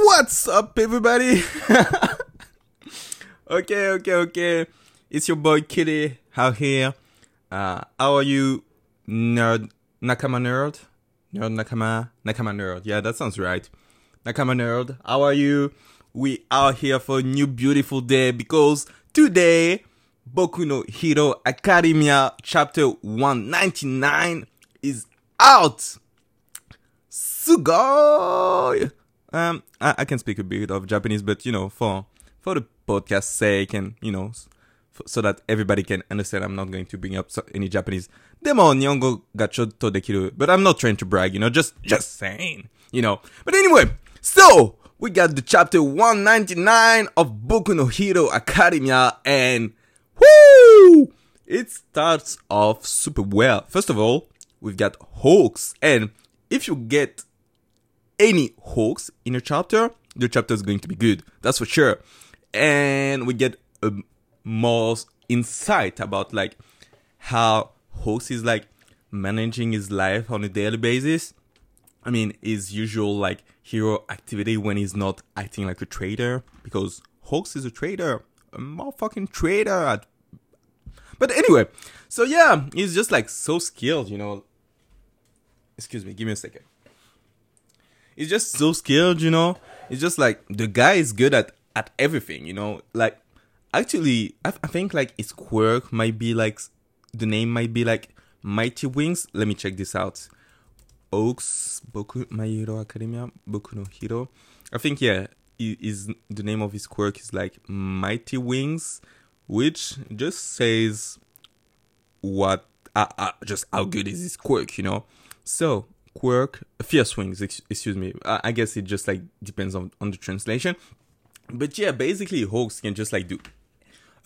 What's up, everybody? okay, okay, okay. It's your boy Kitty out here. Uh, how are you, nerd? Nakama nerd? Nerd Nakama? Nakama nerd. Yeah, that sounds right. Nakama nerd. How are you? We are here for a new beautiful day because today, Boku no Hero Academia chapter 199 is out. Sugoi! Um, I, I can speak a bit of Japanese, but you know, for for the podcast sake, and you know, so that everybody can understand. I'm not going to bring up any Japanese. Demo Nihongo ga chotto dekiru. But I'm not trying to brag, you know, just just saying, you know. But anyway, so we got the chapter 199 of Boku no Hero Academia and whoo! It starts off super well. First of all, we've got Hawks and if you get any Hawks in a chapter, the chapter is going to be good. That's for sure. And we get a more insight about like how Hawks is like managing his life on a daily basis. I mean, his usual like hero activity when he's not acting like a traitor because Hawks is a traitor, a motherfucking traitor. At... But anyway, so yeah, he's just like so skilled, you know. Excuse me, give me a second he's just so skilled, you know. It's just like the guy is good at at everything, you know. Like actually, I, I think like his quirk might be like the name might be like Mighty Wings. Let me check this out. Hawks Boku My Hero Academia Boku no Hero. I think yeah, is the name of his quirk is like Mighty Wings, which just says what uh, uh, just how good is his quirk, you know. So quirk fierce wings excuse me. I, guess it just like depends on on the translation. But yeah basically hawks can just like do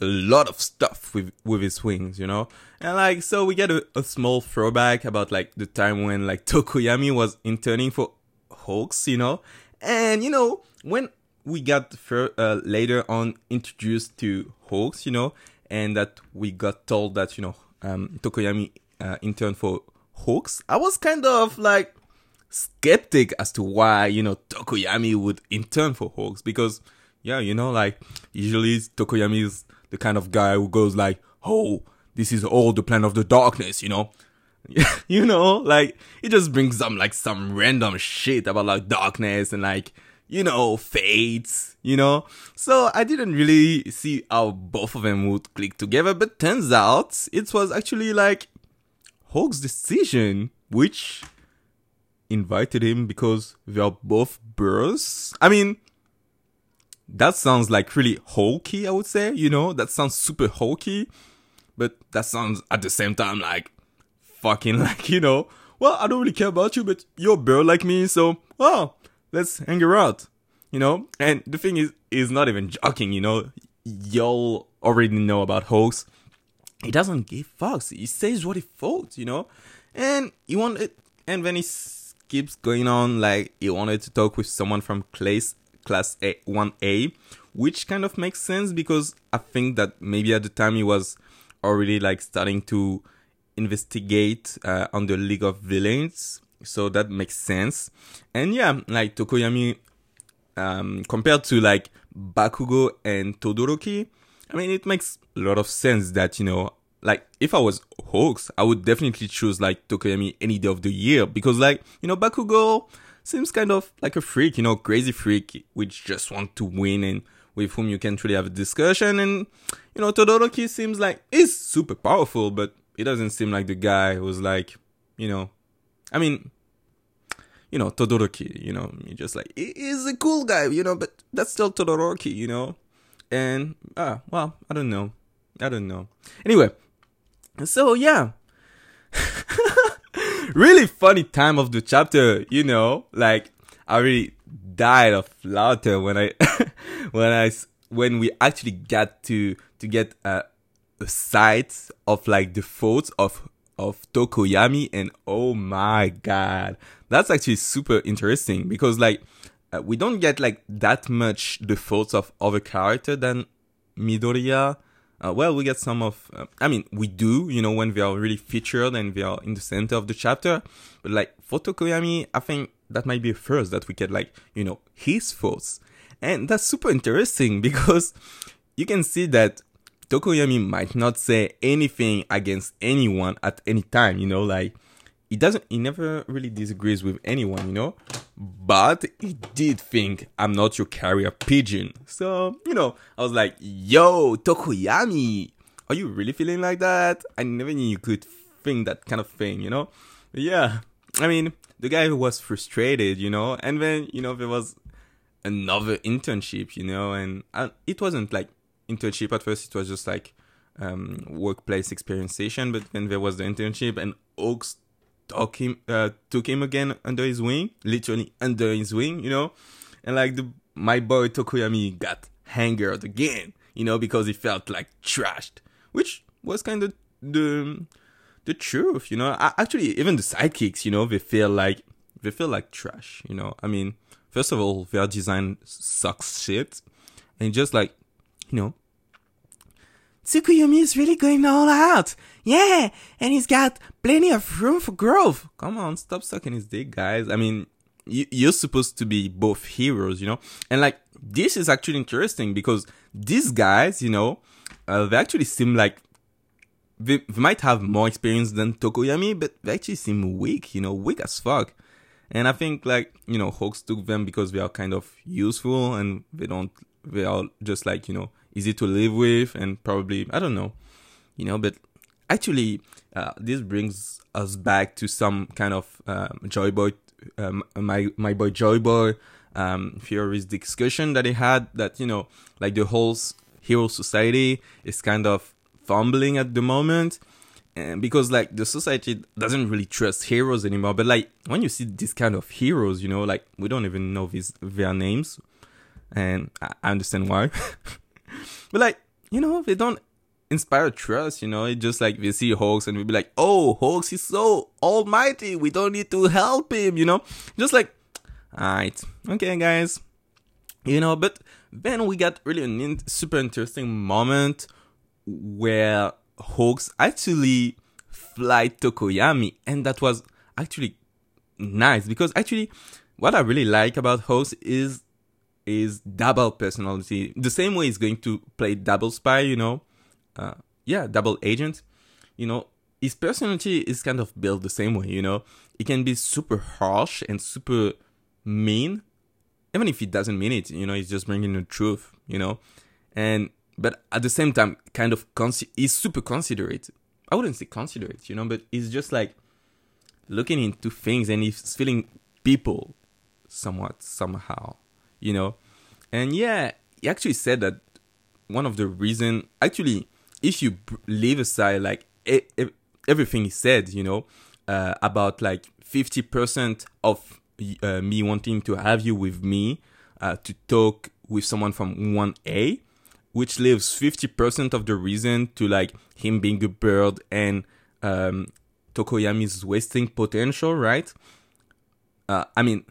a lot of stuff with with his wings you know? And like so we get a, a small throwback about like the time when like tokoyami was interning for hawks you know? And you know when we got fur- uh, later on introduced to hawks you know and that we got told that you know um, tokoyami uh, interned for Hawks, I was kind of like skeptic as to why, you know, Tokoyami would intern for Hawks because, yeah, you know, like usually Tokoyami is the kind of guy who goes like, oh, this is all the plan of the darkness, you know? you know, like he just brings some like some random shit about like darkness and like, you know, fates, you know? So I didn't really see how both of them would click together, but turns out it was actually like Hawk's decision, which invited him because they are both birds. I mean, that sounds like really hokey, I would say, you know, that sounds super hokey, but that sounds at the same time like fucking like, you know, well, I don't really care about you, but you're a bird like me, so, well, let's hang around, you know? And the thing is, is not even joking, you know? Y'all already know about Hawks he doesn't give fucks. He says what he thought, you know, and he wanted. And when he keeps going on, like he wanted to talk with someone from class class A one A, which kind of makes sense because I think that maybe at the time he was already like starting to investigate uh, on the League of Villains, so that makes sense. And yeah, like Tokoyami, um, compared to like Bakugo and Todoroki, I mean, it makes a lot of sense that, you know, like if I was Hawks, I would definitely choose like Tokoyami any day of the year because like, you know, Bakugo seems kind of like a freak, you know, crazy freak which just want to win and with whom you can't really have a discussion and you know, Todoroki seems like he's super powerful, but he doesn't seem like the guy who's like, you know, I mean, you know, Todoroki, you know, just like, he's a cool guy, you know, but that's still Todoroki, you know? And uh well i don't know. I don't know. Anyway so yeah. Really funny time of the chapter you know? Like i really died of laughter when i when i when we actually got to to get a, a sight of like the thoughts of of tokoyami and oh my god that's actually super interesting because like uh, we don't get like that much the thoughts of other character than Midoriya. Uh, well, we get some of. Uh, I mean, we do, you know, when they are really featured and they are in the center of the chapter. But like for Tokoyami, I think that might be a first that we get like you know his thoughts, and that's super interesting because you can see that Tokoyami might not say anything against anyone at any time. You know, like he doesn't he never really disagrees with anyone you know but he did think i'm not your carrier pigeon. So you know i was like yo tokoyami are you really feeling like that? I never knew you could think that kind of thing you know? Yeah i mean the guy was frustrated you know and then you know there was another internship you know and I, it wasn't like internship at first it was just like um workplace experience but then there was the internship and hawks took him uh, took him again under his wing, literally under his wing, you know, and like the my boy Tokoyami got hangered again, you know, because he felt like trashed, which was kind of the the truth, you know. I, actually, even the sidekicks, you know, they feel like they feel like trash, you know. I mean, first of all, their design sucks shit, and just like, you know, Tsukuyomi is really going all out. Yeah, and he's got plenty of room for growth. Come on, stop sucking his dick, guys. I mean, you, you're supposed to be both heroes, you know? And like, this is actually interesting because these guys, you know, uh, they actually seem like they, they might have more experience than Tokoyami, but they actually seem weak, you know, weak as fuck. And I think like, you know, Hawks took them because they are kind of useful and they don't, they are just like, you know, easy to live with and probably I don't know, you know. But actually, uh, this brings us back to some kind of um, Joy Boy, um, my my boy Joy Boy um, theories discussion that he had that you know like the whole hero society is kind of fumbling at the moment and because like the society doesn't really trust heroes anymore but like when you see this kind of heroes you know like we don't even know these their names and i understand why But like, you know, they don't inspire trust, you know. It's just like we see Hawks and we be like, oh, Hawks is so almighty. We don't need to help him, you know. Just like, alright, okay, guys, you know. But then we got really a in- super interesting moment where Hawks actually fly Tokoyami, and that was actually nice because actually, what I really like about Hawks is is double personality. The same way he's going to play double spy, you know. Uh, yeah, double agent. You know, his personality is kind of built the same way, you know. He can be super harsh and super mean, even if he doesn't mean it, you know, he's just bringing the truth, you know. And, but at the same time, kind of, consi- he's super considerate. I wouldn't say considerate, you know, but he's just like looking into things and he's feeling people somewhat, somehow you know? And yeah he actually said that one of the reason actually if you leave aside like everything he said you know uh, about like 50% of uh, me wanting to have you with me uh, to talk with someone from 1a which leaves 50% of the reason to like him being a bird and um, tokoyami's wasting potential right? Uh, i mean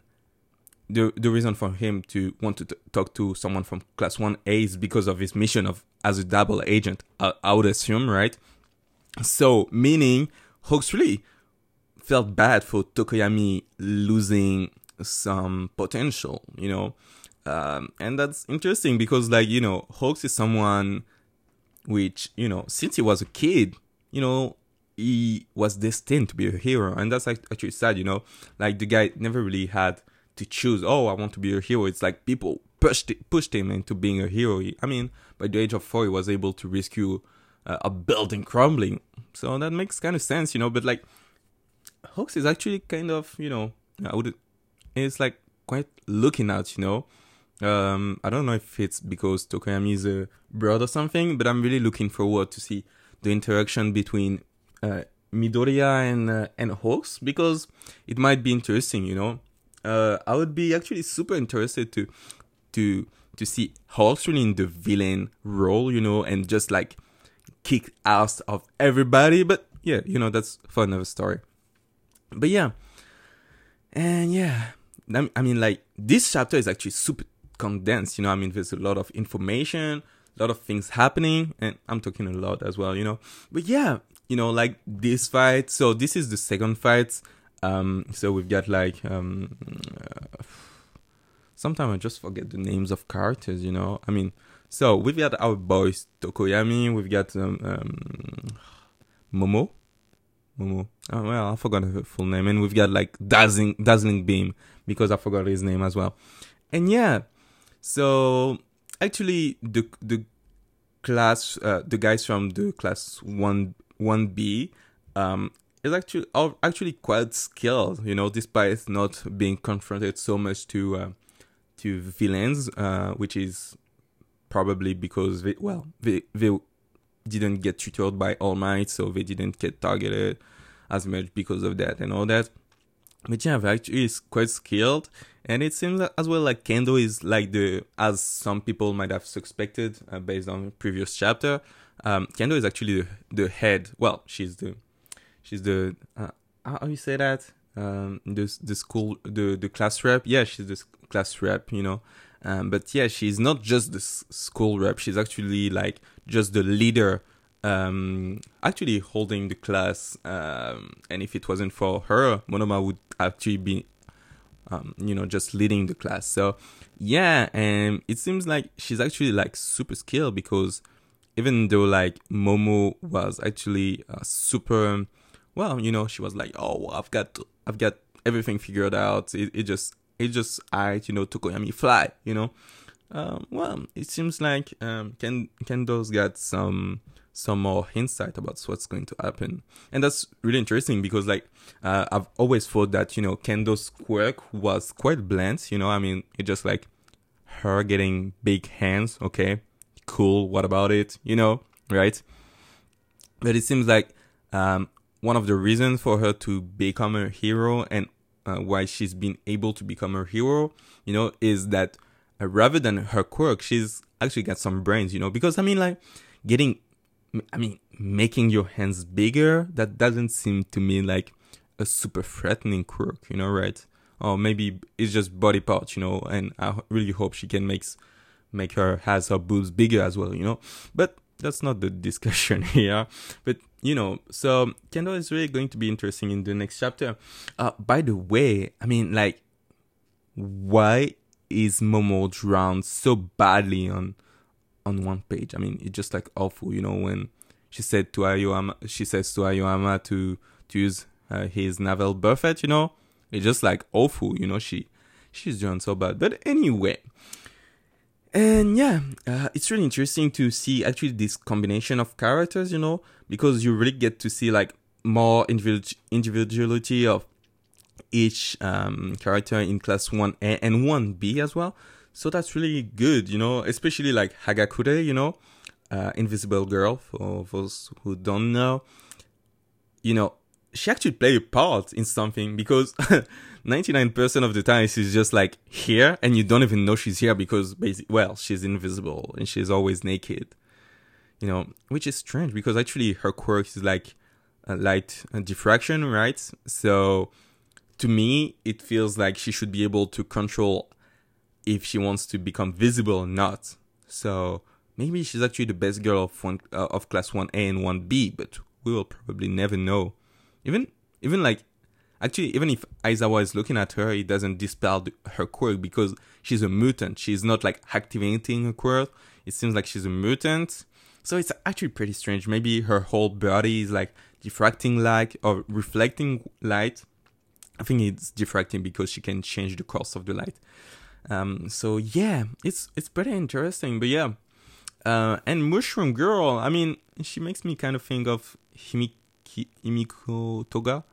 the the reason for him to want to t- talk to someone from class 1A is because of his mission of as a double agent I, I would assume right? So meaning Hawks really felt bad for Tokoyami losing some potential you know? Um, and that's interesting because like you know Hawks is someone which you know since he was a kid you know he was destined to be a hero. And that's actually sad you know? Like the guy never really had to choose. Oh, I want to be a hero. It's like people pushed pushed him into being a hero. I mean, by the age of four, he was able to rescue uh, a building crumbling. So that makes kind of sense, you know. But like, Hawks is actually kind of, you know, I would. It's like quite looking out, you know. Um, I don't know if it's because Tokoyami is a brother or something, but I'm really looking forward to see the interaction between uh, Midoriya and uh, and Hawks because it might be interesting, you know uh, I would be actually super interested to to to see Hawks really in the villain role, you know, and just like kick ass of everybody. But yeah, you know, that's for another story. But yeah, and yeah, I mean, like this chapter is actually super condensed. You know, I mean, there's a lot of information, a lot of things happening, and I'm talking a lot as well. You know, but yeah, you know, like this fight. So this is the second fight um, so we've got like um, sometimes I just forget the names of characters, you know. I mean, so we've got our boys Tokoyami, we've got um, um Momo. Momo. Oh, well, I forgot her full name. And we've got like Dazzling Dazzling Beam because I forgot his name as well. And yeah, so actually the the class uh, the guys from the class 1 1B um is actually actually quite skilled, you know, despite not being confronted so much to uh, to villains, uh, which is probably because they well they they didn't get tutored by All Might, so they didn't get targeted as much because of that and all that. But yeah, actually is quite skilled, and it seems as well like Kendo is like the as some people might have suspected uh, based on previous chapter. Um, Kendo is actually the, the head. Well, she's the she's the uh, how you say that? Um the the school the the class rep? Yeah she's the class rep you know? Um but yeah she's not just the school rep. She's actually like just the leader um actually holding the class um and if it wasn't for her monoma would actually be um you know just leading the class. So yeah and it seems like she's actually like super skilled because even though like momo was actually uh, super well, you know, she was like, "Oh, I've got, I've got everything figured out. It, it just, it just, I, you know, Tokoyami fly, you know." Um, well, it seems like um, Ken Kendo's got some some more insight about what's going to happen, and that's really interesting because, like, uh, I've always thought that you know Kendo's quirk was quite bland. You know, I mean, it's just like her getting big hands. Okay, cool. What about it? You know, right? But it seems like um, one of the reasons for her to become a hero and uh, why she's been able to become a hero, you know, is that uh, rather than her quirk, she's actually got some brains, you know, because I mean, like getting, I mean, making your hands bigger, that doesn't seem to me like a super threatening quirk, you know, right? Or maybe it's just body parts, you know, and I really hope she can make make her has her boobs bigger as well, you know. But that's not the discussion here. But you know, so Kendo is really going to be interesting in the next chapter. Uh, by the way, I mean, like, why is Momo drowned so badly on on one page? I mean, it's just like awful, you know, when she said to Aoyama, she says to Aoyama to to use uh, his naval buffet, you know, it's just like awful, you know. She she's drowned so bad, but anyway. And yeah, uh, it's really interesting to see actually this combination of characters, you know, because you really get to see like more individuality of each um, character in class 1A and 1B as well. So that's really good, you know, especially like Hagakure, you know, uh, Invisible Girl, for those who don't know. You know, she actually play a part in something because 99% of the time she's just like here and you don't even know she's here because basically, well, she's invisible and she's always naked. You know, which is strange because actually her quirk is like a light diffraction, right? So to me, it feels like she should be able to control if she wants to become visible or not. So maybe she's actually the best girl of one uh, of class 1A and 1B, but we will probably never know. Even even like actually even if Aizawa is looking at her, it doesn't dispel her quirk because she's a mutant. She's not like activating her quirk. It seems like she's a mutant. So it's actually pretty strange. Maybe her whole body is like diffracting light or reflecting light. I think it's diffracting because she can change the course of the light. Um, so yeah, it's it's pretty interesting. But yeah, uh, and Mushroom Girl. I mean, she makes me kind of think of Himiko Himiko Toga,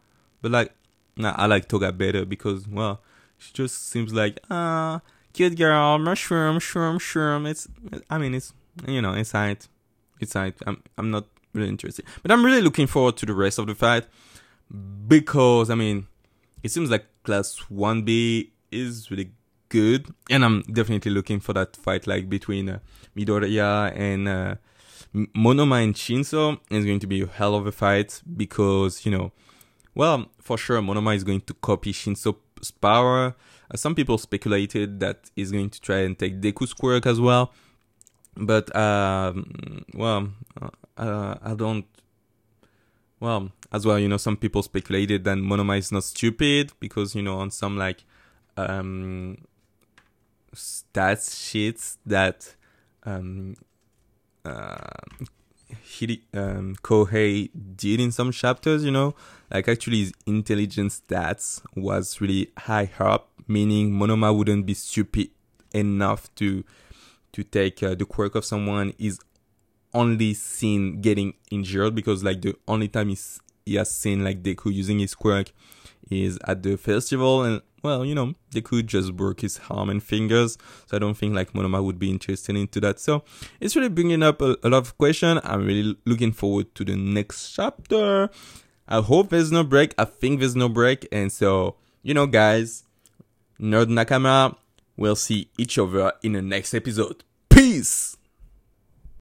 but like, nah, I like Toga better because well, she just seems like ah, uh, cute girl, mushroom, mushroom, mushroom. It's, I mean, it's you know, it's alright, it's. I'm, I'm not really interested, but I'm really looking forward to the rest of the fight because I mean, it seems like class one B is really good, and I'm definitely looking for that fight like between uh, Midoriya and. Uh, Monoma and Shinso is going to be a hell of a fight because, you know, well, for sure, Monoma is going to copy Shinso's power. Uh, some people speculated that he's going to try and take Deku's quirk as well. But, um, well, uh, I don't. Well, as well, you know, some people speculated that Monoma is not stupid because, you know, on some like um, stats sheets that um, uh, he, um, Kohei did in some chapters, you know, like actually his intelligence stats was really high up, meaning Monoma wouldn't be stupid enough to to take uh, the quirk of someone is only seen getting injured because like the only time he's, he has seen like Deku using his quirk is at the festival and well, you know, they could just work his arm and fingers. So I don't think like Monoma would be interested into that. So it's really bringing up a, a lot of questions. I'm really looking forward to the next chapter. I hope there's no break. I think there's no break. And so, you know, guys, Nerd Nakama, we'll see each other in the next episode. Peace!